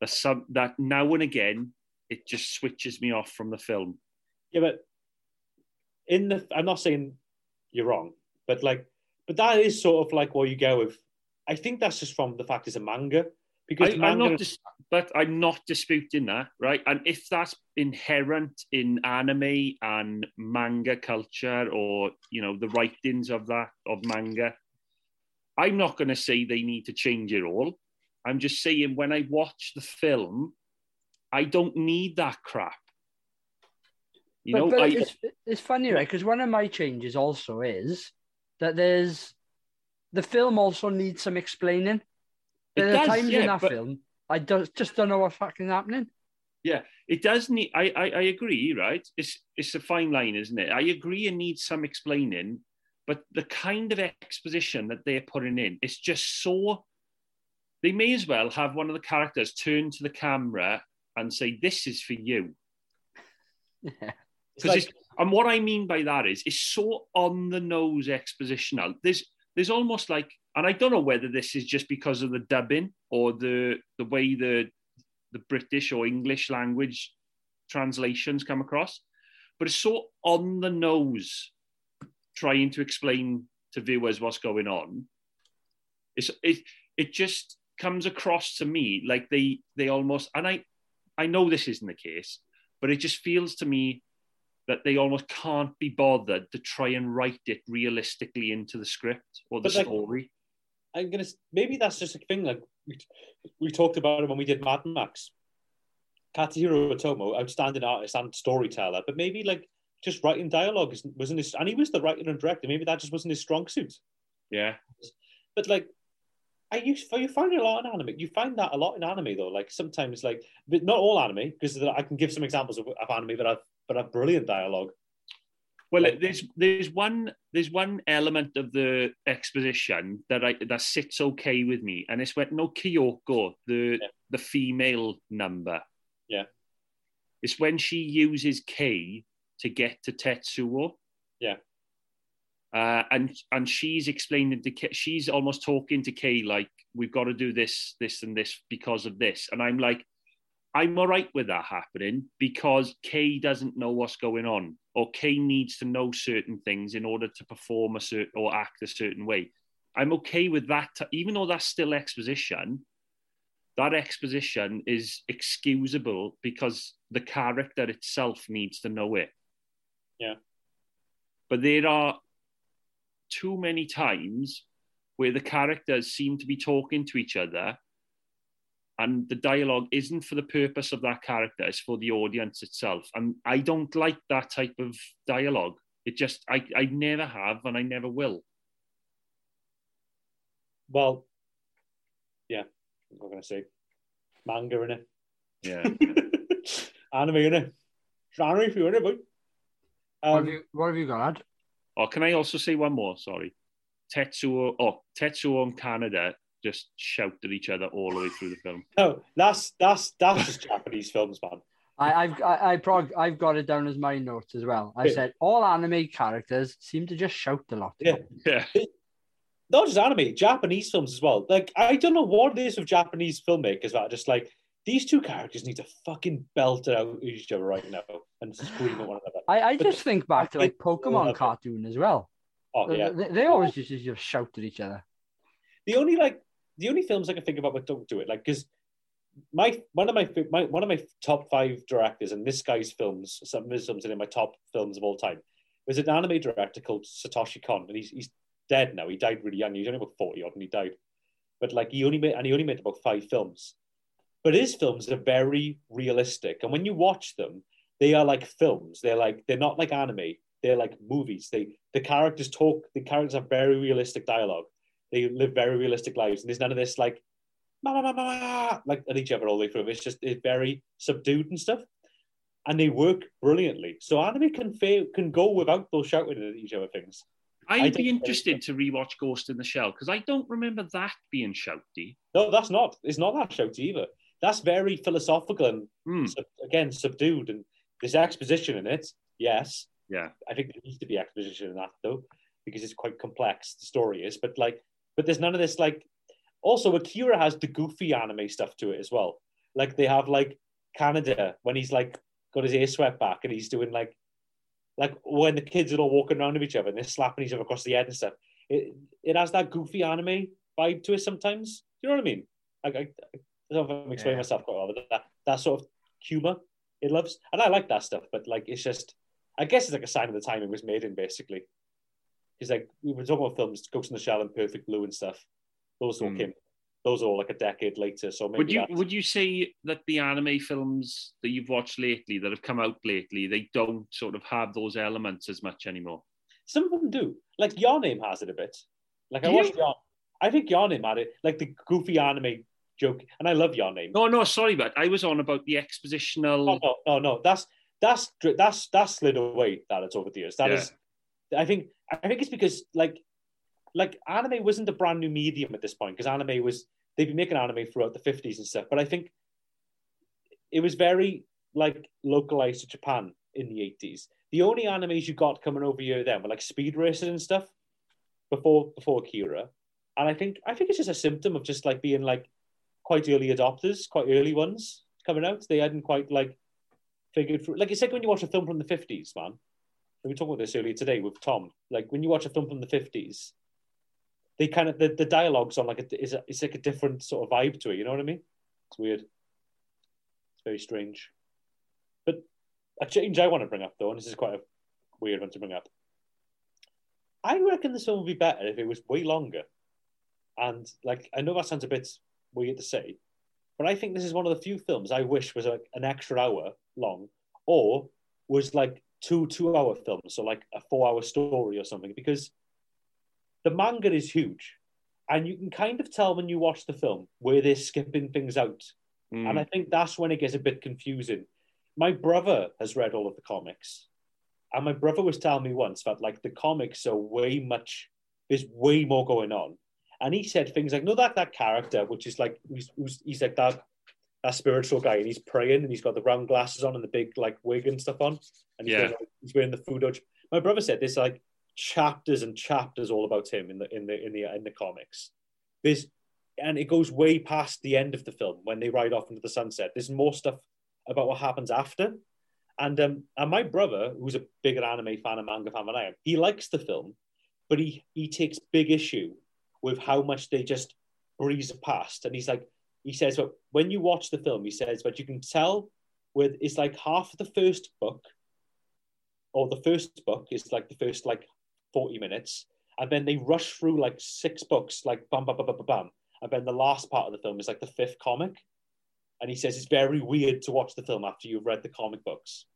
that some that now and again it just switches me off from the film. Yeah, but in the, I'm not saying you're wrong, but like, but that is sort of like what you go with. I think that's just from the fact it's a manga because I, I'm not, dis- but I'm not disputing that, right? And if that's inherent in anime and manga culture, or you know, the writings of that of manga, I'm not going to say they need to change it all. I'm just saying when I watch the film, I don't need that crap. You but, know, but I, it's, it's funny, right? Because one of my changes also is that there's the film also needs some explaining. Are does, times yeah, in that but- film I do, just don't know what's fucking happening. Yeah, it does need. I, I I agree, right? It's it's a fine line, isn't it? I agree, it needs some explaining, but the kind of exposition that they're putting in, it's just so. They may as well have one of the characters turn to the camera and say, "This is for you." it's Because like, it's and what I mean by that is it's so on the nose expositional. There's there's almost like, and I don't know whether this is just because of the dubbing or the the way the the British or English language translations come across, but it's so on the nose trying to explain to viewers what's going on. It's it it just comes across to me like they they almost and I I know this isn't the case, but it just feels to me that they almost can't be bothered to try and write it realistically into the script or the But, story. I'm gonna maybe that's just a thing. Like we, we talked about it when we did Mad Max. Katsuhiro Otomo, outstanding artist and storyteller, but maybe like just writing dialogue wasn't his, and he was the writer and director. Maybe that just wasn't his strong suit. Yeah. But like, I use you find it a lot in anime. You find that a lot in anime though. Like sometimes, like but not all anime, because I can give some examples of, of anime that have but have brilliant dialogue. Well, Like- there's there's one there's one element of the exposition that I that sits okay with me, and it's when no Kyoko, the Yeah. the female number. Yeah. It's when she uses Kei to get to Tetsuo. Yeah. Uh, and and she's explaining to Kei, she's almost talking to Kei like we've got to do this, this, and this because of this. And I'm like, I'm all right with that happening because Kei doesn't know what's going on, or Kei needs to know certain things in order to perform a certain or act a certain way. I'm okay with that, even though that's still exposition. That exposition is excusable because the character itself needs to know it. Yeah. But there are too many times where the characters seem to be talking to each other and the dialogue isn't for the purpose of that character it's for the audience itself and i don't like that type of dialogue it just i, I never have and i never will Well, yeah, I'm not gonna say manga in it. Yeah. anime, innit? It's anime if you're in it, boy. what, have Um, you, what have you got, lad? Oh, can I also say one more? Sorry. Tetsuo, oh, Tetsuo and Kaneda just shout at each other all the way through the film. no, that's that's that's just Japanese films, man. I, I've I, I prog, I've got it down as my notes as well. I Yeah. said all anime characters seem to just shout a lot. Yeah. Yeah. Not just anime, Japanese films as well. Like I don't know what it is with Japanese filmmakers that are just like these two characters need to fucking belt it out at each other right now and scream at one another. I, I But just think back to like Pokemon cartoon as well. Oh yeah. They, they always just, just shout at each other. the only like the only films I can think about that don't do it, like because my one of my, my one of my top five directors and this guy's films, some of his films are in my top films of all time, was an anime director called Satoshi Kon, and he's he's dead now. He died really young. He was only about forty odd, and he died. But like he only made and he only made about five films. But his films are very realistic, and when you watch them, they are like films. They're like they're not like anime. They're like movies. They the characters talk. The characters have very realistic dialogue they live very realistic lives, and there's none of this like, ma, ma, ma, ma, like at each other all the way through. It's just it's very subdued and stuff, and they work brilliantly. So anime can fail, can go without those shouting at each other things. I'd be interested to rewatch Ghost in the Shell because I don't remember that being shouty. No, that's not. It's not that shouty either. That's very philosophical and Hmm. sub, again subdued, and there's exposition in it. Yes, Yeah. I think there needs to be exposition in that though, because it's quite complex. The story is, but like, but there's none of this like. Also, Akira has the goofy anime stuff to it as well. Like they have like Kaneda when he's like got his ear swept back and he's doing like, like when the kids are all walking around with each other and they're slapping each other across the head and stuff. It it has that goofy anime vibe to it sometimes. You know what I mean? I, I, I don't know if I'm explaining Yeah. myself quite well, but that that sort of humor it loves, and I like that stuff. But like, it's just I guess it's like a sign of the time it was made in, basically. Because like we were talking about films, Ghost in the Shell and Perfect Blue and stuff. Those all Hmm. came. Those are all like a decade later. So maybe Would you that's- would you say that the anime films that you've watched lately, that have come out lately, they don't sort of have those elements as much anymore? some of them do. Like Your Name has it a bit. Like I watched Your. I think Your Name had it, like the goofy anime joke, and I love Your Name. No, no, sorry, but I was on about the expositional. Oh, no, no, no. That's that's that's that's slid away. That it's over the years. That Yeah. is, I think, I think it's because like, like anime wasn't a brand new medium at this point because anime was they've been making anime throughout the fifties and stuff. But I think it was very like localized to Japan in the eighties. The only animes you got coming over here then were like speed races and stuff before before kira And I think I think it's just a symptom of just like being like quite early adopters, quite early ones coming out. They hadn't quite like figured through. Like it's like when you watch a film from the fifties, man. We talked about this earlier today with Tom. Like when you watch a film from the fifties, they kind of the, the dialogue's on like a, is a, it's like a different sort of vibe to it. You know what I mean? It's weird. It's very strange. But a change I want to bring up though, and this is quite a weird one to bring up. I reckon this film would be better if it was way longer. And like I know that sounds a bit weird to say, but I think this is one of the few films I wish was like an extra hour long, or was like two two-hour films, so like a four-hour story or something. Because the manga is huge, and you can kind of tell when you watch the film where they're skipping things out, Mm. and I think that's when it gets a bit confusing. My brother has read all of the comics, and my brother was telling me once that like the comics are way much. There's way more going on, and he said things like, "No, that that character, which is like who's, who's he's like that that spiritual guy, and he's praying, and he's got the round glasses on and the big like wig and stuff on, and he's, Yeah. wearing, he's wearing the Fudo. My brother said there's like chapters and chapters all about him in the in the in the in the comics. There's and it goes way past the end of the film when they ride off into the sunset. There's more stuff about what happens after. And um, and my brother, who's a bigger anime fan and manga fan than I am, he likes the film, but he he takes big issue with how much they just breeze past. And he's like, he says, but when you watch the film, he says, but you can tell with it's like half of the first book, or the first book is like the first like 40 minutes, and then they rush through like six books, like bam, bam, bam, bam, bam, bam. And then the last part of the film is like the fifth comic. And he says it's very weird to watch the film after you've read the comic books.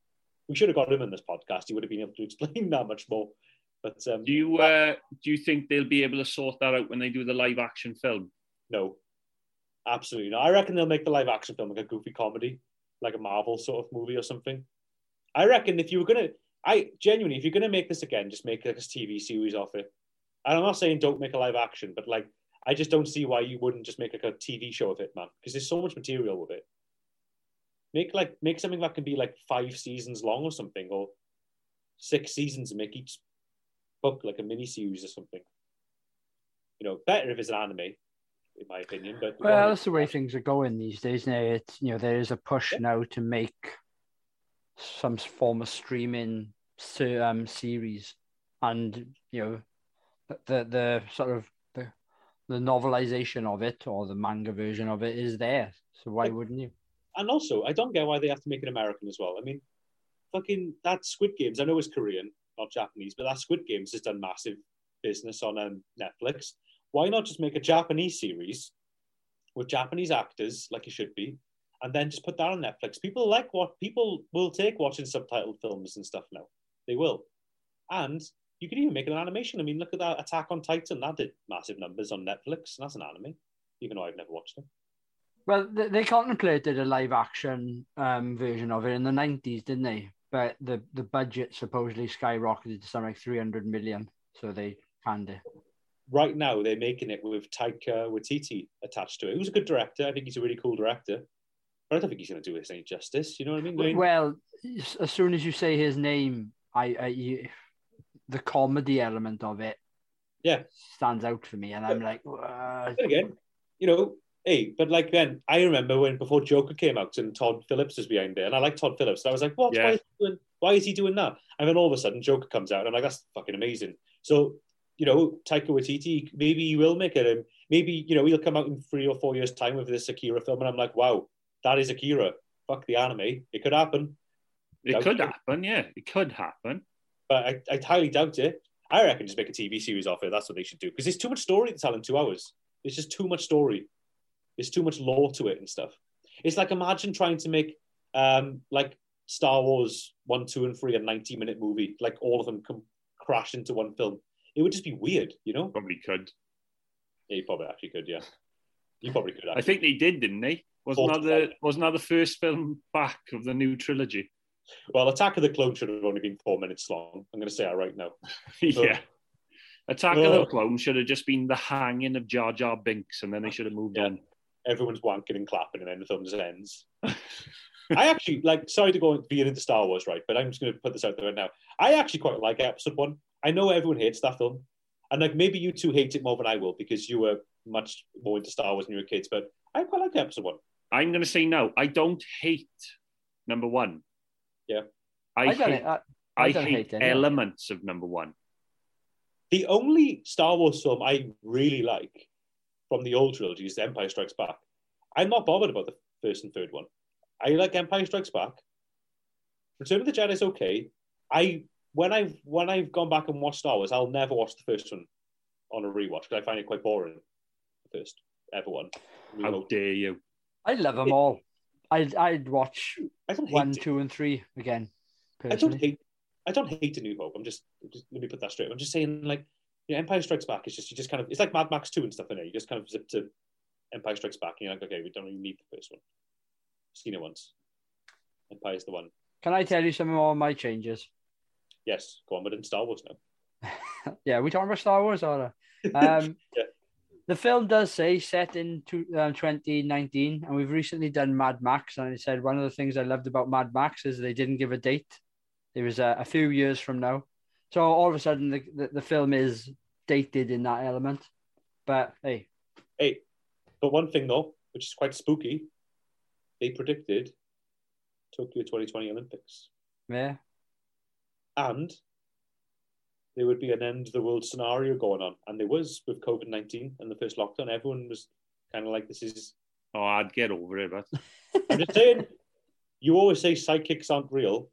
We should have got him in this podcast. He would have been able to explain that much more. But um, Do you uh, do you think they'll be able to sort that out when they do the live action film? no, absolutely not. I reckon they'll make the live action film like a goofy comedy. like a Marvel sort of movie or something. I reckon if you were gonna, I genuinely, if you're gonna make this again, just make like a TV series off it. And I'm not saying don't make a live action, but like I just don't see why you wouldn't just make like a TV show of it, man. Because there's so much material with it. Make like make something that can be like five seasons long or something, or six seasons and make each book like a mini series or something. You know, better if it's an anime, in my opinion. But Well, that's the way things are going these days. Now it's you know there is a push Yeah. now to make some form of streaming um, series, and you know the the sort of the the novelization of it or the manga version of it is there. So why Like- wouldn't you? and also I don't get why they have to make it American as well. I mean, fucking that Squid Games. I know it's Korean, not Japanese, but that Squid Games has done massive business on um, Netflix. Why not just make a Japanese series with Japanese actors, like it should be, and then just put that on Netflix? People like what people will take watching subtitled films and stuff now. They will, and you could even make an animation. I mean, look at that Attack on Titan. That did massive numbers on Netflix. And that's an anime, even though I've never watched it. Well, they, contemplated a live action um, version of it in the nineties, didn't they? But the the budget supposedly skyrocketed to something like three hundred million, so they canned it. Right now they're making it with Taika Waititi attached to it. Who's a good director. I think he's a really cool director. But I don't think he's going to do this any justice. You know what I mean? I mean, Well, as soon as you say his name, I, I you, the comedy element of it, Yeah. stands out for me, and I'm like, uh, again, you know, hey, but like then I remember when before Joker came out and Todd Phillips was behind there, and I like Todd Phillips. And I was like, what? Yeah. Why, is he doing, why is he doing that? And then all of a sudden, Joker comes out, and I'm like, that's fucking amazing. So, you know, Taika Waititi, maybe he will make it. Maybe you know he'll come out in three or four years' time with this Akira film, and I'm like, wow, that is Akira. Fuck the anime. It could happen. It could it. happen, yeah. It could happen. but I, I highly doubt it. I reckon just make a TV series off it. That's what they should do because there's too much story to tell in two hours. There's just too much story. There's too much lore to it and stuff. It's like imagine trying to make um like Star Wars one, two, and three a 90 minute movie, like all of them come crash into one film. It would just be weird, you know? Probably could. Yeah, you probably actually could, yeah. You probably could. I think they did, didn't they? Wasn't that the wasn't that the first film back of the new trilogy? Well, Attack of the Clone should have only been four minutes long. I'm going to say that right now. yeah. Attack Oh. of the oh. Clones should have just been the hanging of Jar Jar Binks, and then they should have moved Yeah. on. everyone's wanking and clapping, and then the film ends. I actually like. Sorry to go veer into Star Wars, right? But I'm just going to put this out there right now. I actually quite like Episode One. I know everyone hates that film, and like maybe you two hate it more than I will because you were much more into Star Wars when you were kids. But I quite like Episode One. I'm going to say no. I don't hate number one. Yeah. I, I, don't, hate, I, I don't hate, hate any of it. elements of number one. The only Star Wars film I really like from the old trilogy is Empire Strikes Back. I'm not bothered about the first and third one. I like Empire Strikes Back. Return of the Jedi is okay. I when I've when I've gone back and watched Star Wars, I'll never watch the first one on a rewatch because I find it quite boring. The first ever one. New How Hope. dare you? I love them all. I'd I'd watch I one, it. two, and three again. I don't hate. I don't hate a New Hope. I'm just, just let me put that straight. I'm just saying, like, yeah, Empire Strikes Back is just you just kind of it's like Mad Max Two and stuff in it. You just kind of zip to Empire Strikes Back, and you're like, okay, we don't really need the first one. Seen it once. Empire's the one. Can I tell you some more of my changes? Yes, go on, but in Star Wars now. yeah, we talking about Star Wars or? Um, Yeah. The film does say set in two, um, 2019, and we've recently done Mad Max. And I said one of the things I loved about Mad Max is they didn't give a date. It was a, a few years from now. So all of a sudden, the, the, the film is dated in that element. But hey, Hey, but one thing though, which is quite spooky, they predicted Tokyo 2020 Olympics, yeah, and there would be an end of the world scenario going on, and there was with COVID 19 and the first lockdown. Everyone was kind of like, "This is Oh, I'd get over it, but I'm just saying, you always say psychics aren't real.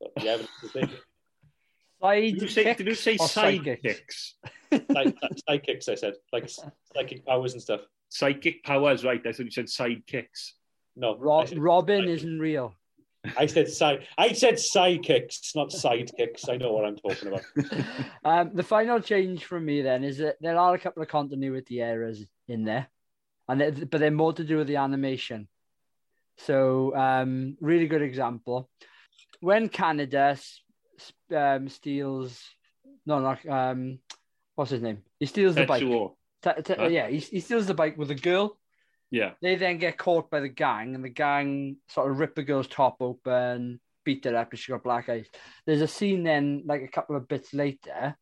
But the evidence is there. did you say, did you say or sidekicks? Side, I said, like psychic powers and stuff. Psychic powers, right? I thought you said sidekicks. No, I Ro- said, Robin isn't real. I said side. I said sidekicks, not sidekicks. I know what I'm talking about. Um, the final change from me then is that there are a couple of continuity errors in there, and they, but they're more to do with the animation. So, um, really good example. When Kaneda um, steals, no, not um, what's his name? He steals the bike. Tetsuo. T- t- Huh? Yeah, he, he steals the bike with a girl. Yeah. They then get caught by the gang, and the gang sort of rip the girl's top open, beat her up, and she got black eyes. There's a scene then, like a couple of bits later,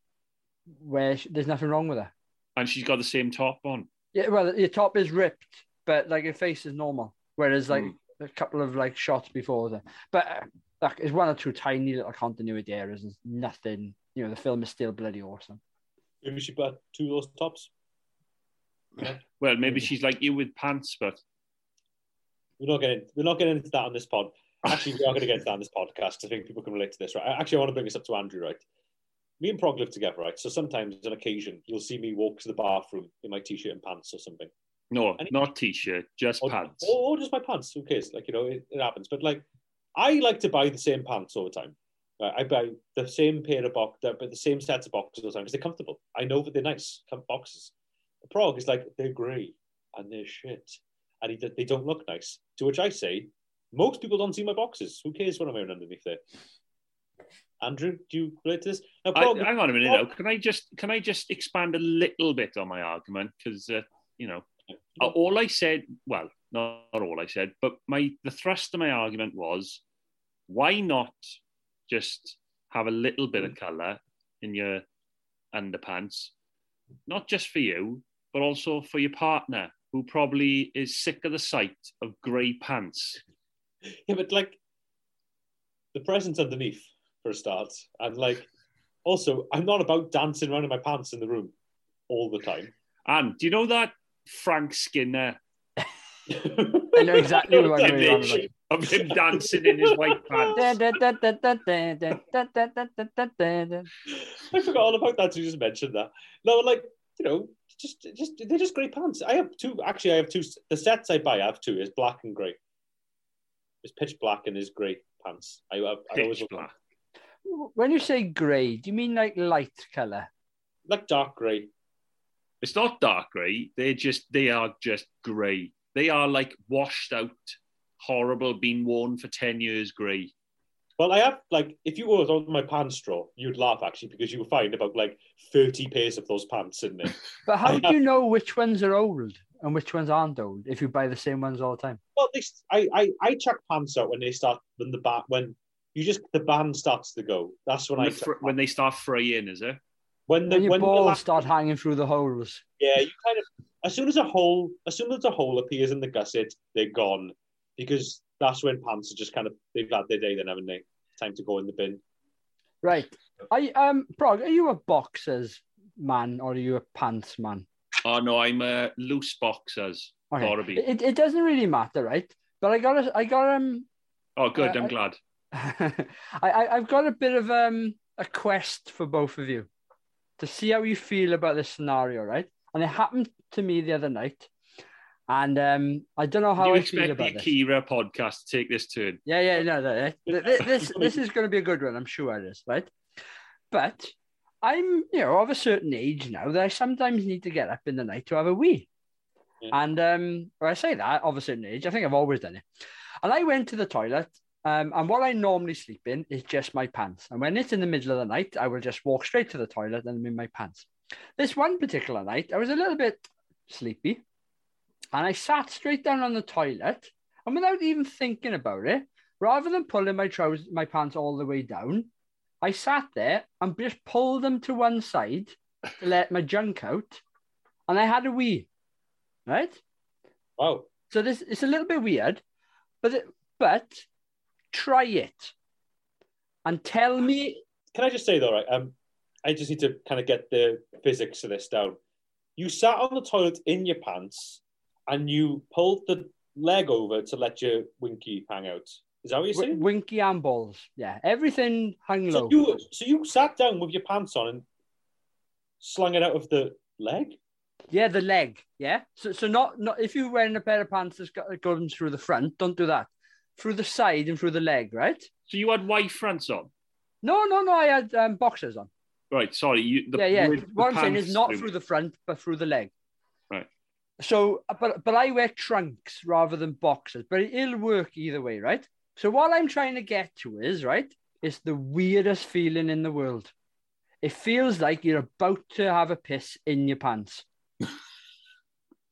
where she, there's nothing wrong with her. And she's got the same top on. Yeah, well, your top is ripped, but like your face is normal. Whereas like Mm. a couple of like shots before that, but uh, like it's one or two tiny little continuity errors. There's nothing. You know, the film is still bloody awesome. Maybe she bought two of those tops. Well, maybe she's like you with pants, but We're not getting we're not getting into that on this pod. Actually, we are going to get into that on this podcast. I think people can relate to this, right? Actually, I want to bring this up to Andrew, right? Me and Prog live together, right? So sometimes, on occasion, you'll see me walk to the bathroom in my t-shirt and pants or something, no, not t-shirt, just or, pants. or, or just my pants. Who cares? Like you know, it, it happens. But like, I like to buy the same pants all the time. Right? I buy the same pair of box, but the same sets of boxes all the time because they're comfortable. I know that they're nice boxes. Prog is like they're grey and they're shit, and he, they don't look nice. To which I say, most people don't see my boxes. Who cares what I'm wearing underneath there? Andrew, do you relate to this? Now, I, hang on a minute now. Can I just can I just expand a little bit on my argument? Because uh, you know, all I said, well, not, not all I said, but my the thrust of my argument was, why not just have a little bit of colour in your underpants, not just for you, but also for your partner, who probably is sick of the sight of grey pants. yeah, but like the present's underneath for a start, and like also, I'm not about dancing around in my pants in the room all the time. And do you know that Frank Skinner I know exactly what you're on image of him dancing in his white pants? I forgot all about that. You just mentioned that. No, like you know, just just they're just great pants. I have two. Actually, I have two. The sets I buy, I have two. Is black and grey. It's pitch black and is grey pants. I, I, I always Pitch black. When you say grey, do you mean like light colour? like dark grey. It's not dark grey. They're just they are just grey. They are like washed out, horrible, been worn for ten years grey. Well, I have like if you were on my pants straw, you'd laugh actually because you would find about like thirty pairs of those pants in there. But how I do you know which ones are old and which ones aren't old if you buy the same ones all the time? Well, they, I, I I check pants out when they start when the bat when you just the band starts to go. That's when When, I the fr- when they start fraying, is it? when the When your when the balls last- start hanging through the holes. Yeah, you kind of as soon as a hole as soon as a hole appears in the gusset, they're gone because that's when pants are just kind of they've had their day then, haven't they? Time to go in the bin. Right. I um Prog, are you a boxers man or are you a pants man? Oh no, I'm a loose boxers. Okay. Gotta be. It, it doesn't really matter, right? But I got a, I got um Oh, good. Uh, I'm glad. I, I I've got a bit of um a quest for both of you to see how you feel about this scenario, right? And it happened to me the other night, and um I don't know how you I feel expect about the this. Podcast to take this turn? Yeah, yeah, no, no. th- This this is going to be a good one. I'm sure it is, right? But I'm, you know, of a certain age now that I sometimes need to get up in the night to have a wee. Yeah. And um, when I say that, of a certain age, I think I've always done it. And I went to the toilet, um, and what I normally sleep in is just my pants. And when it's in the middle of the night, I will just walk straight to the toilet and I'm in my pants. This one particular night, I was a little bit sleepy, and I sat straight down on the toilet, and without even thinking about it, rather than pulling my trousers, my pants all the way down, I sat there and just pulled them to one side to let my junk out, and I had a wee. Right. Wow. So this it's a little bit weird, but it, but try it and tell me. Can I just say though, right? Um, I just need to kind of get the physics of this down. You sat on the toilet in your pants, and you pulled the leg over to let your winky hang out. Is that what you're saying? winky and balls, yeah, everything hung So low. you, so you sat down with your pants on and slung it out of the leg. Yeah, the leg. Yeah. So so not not if you're wearing a pair of pants that's got going through the front, don't do that. Through the side and through the leg, right? So you had white fronts on, No, no, no. I had um, boxers on. right? Sorry, you. The, yeah, yeah. with the What I'm saying is not through- through the front, but through the leg. So, uh, but but I wear trunks rather than boxers, but it'll work either way, right? So what I'm trying to get to is right. It's the weirdest feeling in the world. It feels like you're about to have a piss in your pants.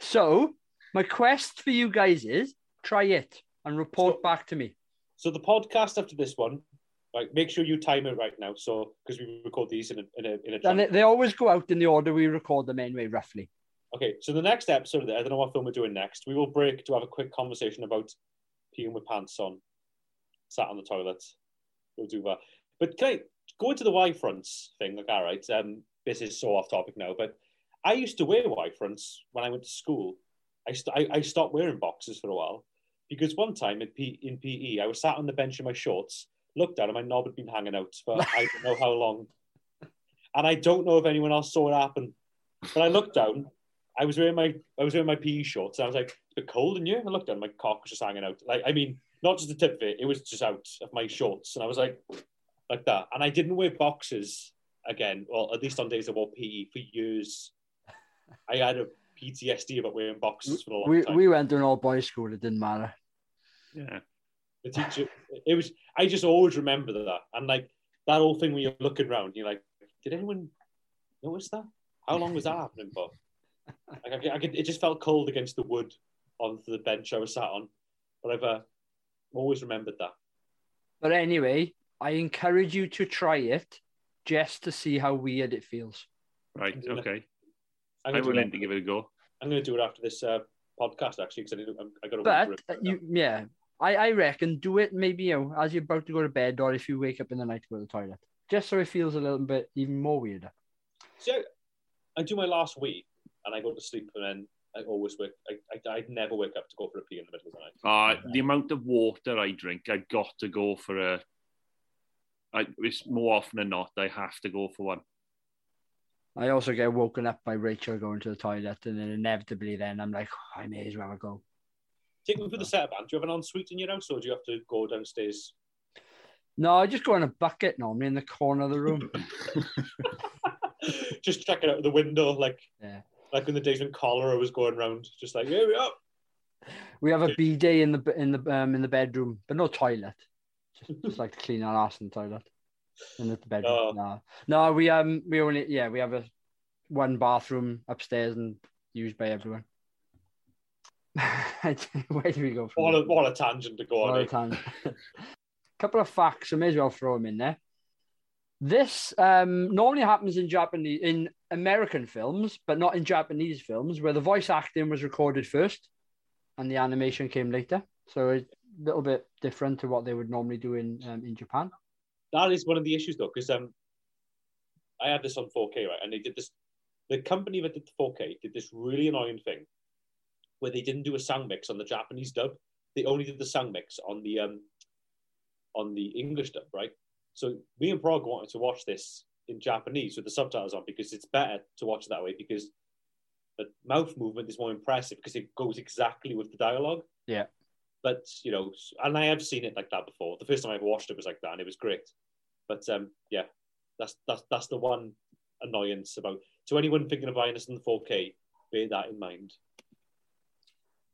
so my quest for you guys is try it and report So- back to me. So the podcast after this one, like make sure you time it right now. So because we record these in a in a in a And they always go out in the order we record them anyway, roughly. Okay, so the next episode, of the, I don't know what film we're doing next. We will break to have a quick conversation about peeing with pants on, sat on the toilet. We'll do that. But can I go into the Y fronts thing? Like, all right, um, this is so off topic now, but I used to wear Y fronts when I went to school. I, st- I, I stopped wearing boxes for a while because one time in, P- in PE, I was sat on the bench in my shorts, looked down, and my knob had been hanging out for I don't know how long. And I don't know if anyone else saw it happen. But I looked down, I was wearing my I was wearing my PE shorts. And I was like, it's a bit cold in here. I looked down, my cock was just hanging out. Like, I mean, not just the tip of it, it was just out of my shorts. And I was like, like that. And I didn't wear boxes again, well, at least on days I wore PE for years. I had a PTSD about wearing boxes for a long We, time. we went to an all boys school, it didn't matter. Yeah. the teacher, it was, I just always remember that. And like that whole thing when you're looking around, you're like, did anyone notice that? How long was that happening for? Like, I, I could, it just felt cold against the wood on the bench I was sat on. But I've uh, always remembered that. But anyway, I encourage you to try it just to see how weird it feels. Right. Okay. I'm I'm going willing to to give it a go. I'm going to do it after this uh, podcast actually because I, I got to. But uh, you, yeah, I, I reckon do it maybe you know, as you're about to go to bed or if you wake up in the night to go to the toilet, just so it feels a little bit even more weirder. So I, I do my last week and I go to sleep and then I always wake. I, I I'd never wake up to go for a pee in the middle of the night. Uh, the amount of water I drink, I've got to go for a. I, it's more often than not, I have to go for one. I also get woken up by Rachel going to the toilet, and then inevitably, then I'm like, "Oh, I may as well go. Take me through the setup, man. Do you have an ensuite in your house or do you have to go downstairs? No, I just go in a bucket normally in the corner of the room. just check it out the window, like Yeah. Like in the days when cholera was going around, just like here we are. We have a bidet in the in the um in the bedroom, but no toilet. Just, just like to clean our ass in the toilet in the bedroom. Oh. No, no, we um we only yeah we have a one bathroom upstairs and used by everyone. Where do we go from What a, what a tangent to go What on. a eh? time. Couple of facts, I may as well throw them in there. This um, normally happens in Japanese, in American films, but not in Japanese films, where the voice acting was recorded first, and the animation came later. So it's a little bit different to what they would normally do in um, in Japan. That is one of the issues though, because um, I had this on 4K right, and they did this. The company that did the 4K did this really annoying thing, where they didn't do a sound mix on the Japanese dub. They only did the sound mix on the um, on the English dub, right? So me and Prog wanted to watch this in Japanese with the subtitles on because it's better to watch it that way because the mouth movement is more impressive because it goes exactly with the dialogue. Yeah. But you know, and I have seen it like that before. The first time I ever watched it was like that, and it was great. But um, yeah, that's that's that's the one annoyance about. To anyone thinking of buying this in the 4K, bear that in mind.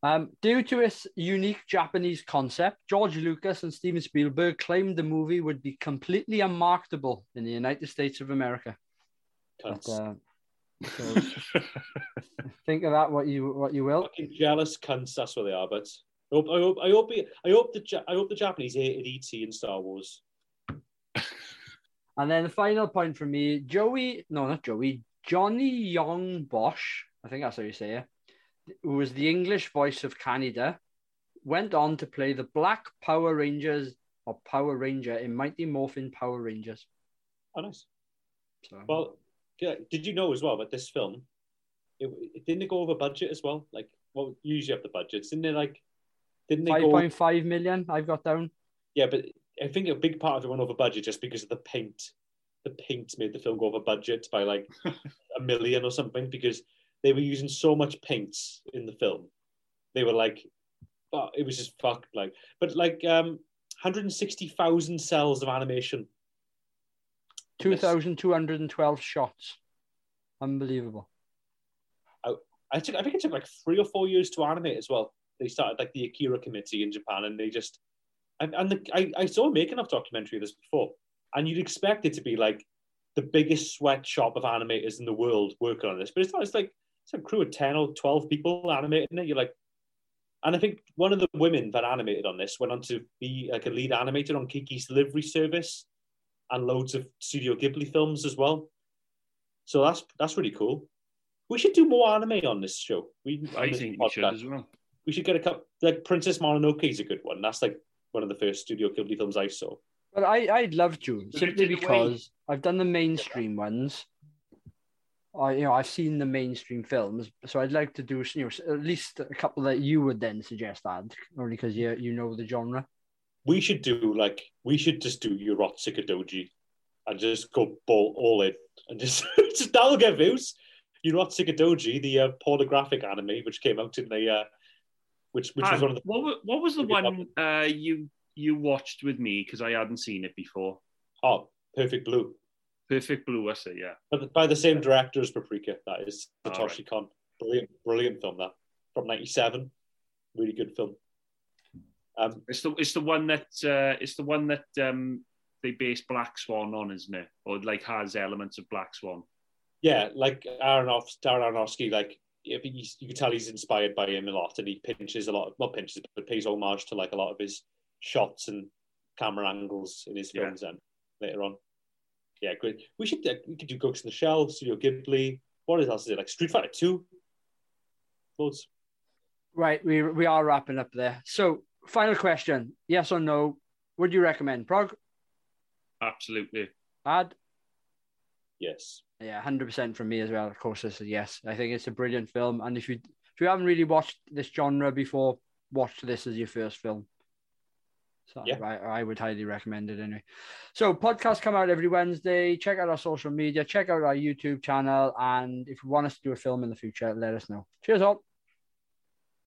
Um, due to its unique Japanese concept, George Lucas and Steven Spielberg claimed the movie would be completely unmarketable in the United States of America. But, uh, so think of that what you what you will. Fucking jealous cunts. That's what they are. But I hope I hope I hope, I hope the I hope the Japanese hated ET in Star Wars. And then the final point for me, Joey, no, not Joey, Johnny Young Bosch, I think that's how you say it, who was the English voice of Kaneda, went on to play the Black Power Rangers or Power Ranger in Mighty Morphin Power Rangers. Oh, nice. So, Well, did you know as well that this film, it, it didn't it go over budget as well? Like, well, usually have the budgets, didn't it? Like, didn't they go? point five million I've got down. Yeah, but I think a big part of it went over budget just because of the paint. The paint made the film go over budget by like a million or something because they were using so much paint in the film. They were like, oh, it was just fucked. Like, but like, um, 160,000 cells of animation. Two thousand two hundred and twelve shots. Unbelievable. I took I think it took like three or four years to animate as well. They started like the Akira committee in Japan, and they just and, and the, I, I saw a making of documentary of this before, and you'd expect it to be like the biggest sweatshop of animators in the world working on this, but it's not. It's like it's a crew of ten or twelve people animating it. You're like, and I think one of the women that animated on this went on to be like a lead animator on Kiki's Delivery Service and loads of Studio Ghibli films as well. So that's that's really cool. We should do more anime on this show. We, I think we should as well. We should get a couple. Like Princess Mononoke is a good one. That's like one of the first Studio Ghibli films I saw. Well, I I'd love to simply because I've done the mainstream ones. I you know I've seen the mainstream films, so I'd like to do you know at least a couple that you would then suggest add, only because you you know the genre. We should do like we should just do Urotsukidoji and just go ball all in and just just that'll get views. Urotsukidoji, the uh, pornographic anime which came out in the uh, which which was one of the what, wa- what was the one uh, you you watched with me because I hadn't seen it before? oh Perfect Blue. Perfect Blue, I say, yeah. But by the same director as Paprika, that is Satoshi Kon. Brilliant, brilliant film that from '97. Really good film. Um, It's the it's the one that uh, it's the one that um, they base Black Swan on, isn't it? Or like has elements of Black Swan. yeah, like Aronoff, Darren Aronofsky, like you can tell he's inspired by him a lot, and he pinches a lot, not pinches, but pays homage to like a lot of his shots and camera angles in his Yeah. films. And later on, yeah, great. We should uh, we could do Ghost in the Shell, Studio Ghibli. What else is it like? Street Fighter Two. Loads. Right, we we are wrapping up there. So, final question: Yes or no? Would you recommend Prog? Absolutely. Add? Yes. Yeah, hundred percent from me as well. Of course, this is yes. I think it's a brilliant film, and if you if you haven't really watched this genre before, watch this as your first film. So Yeah. I, I would highly recommend it anyway. So podcasts come out every Wednesday. Check out our social media. Check out our YouTube channel, and if you want us to do a film in the future, let us know. Cheers, all.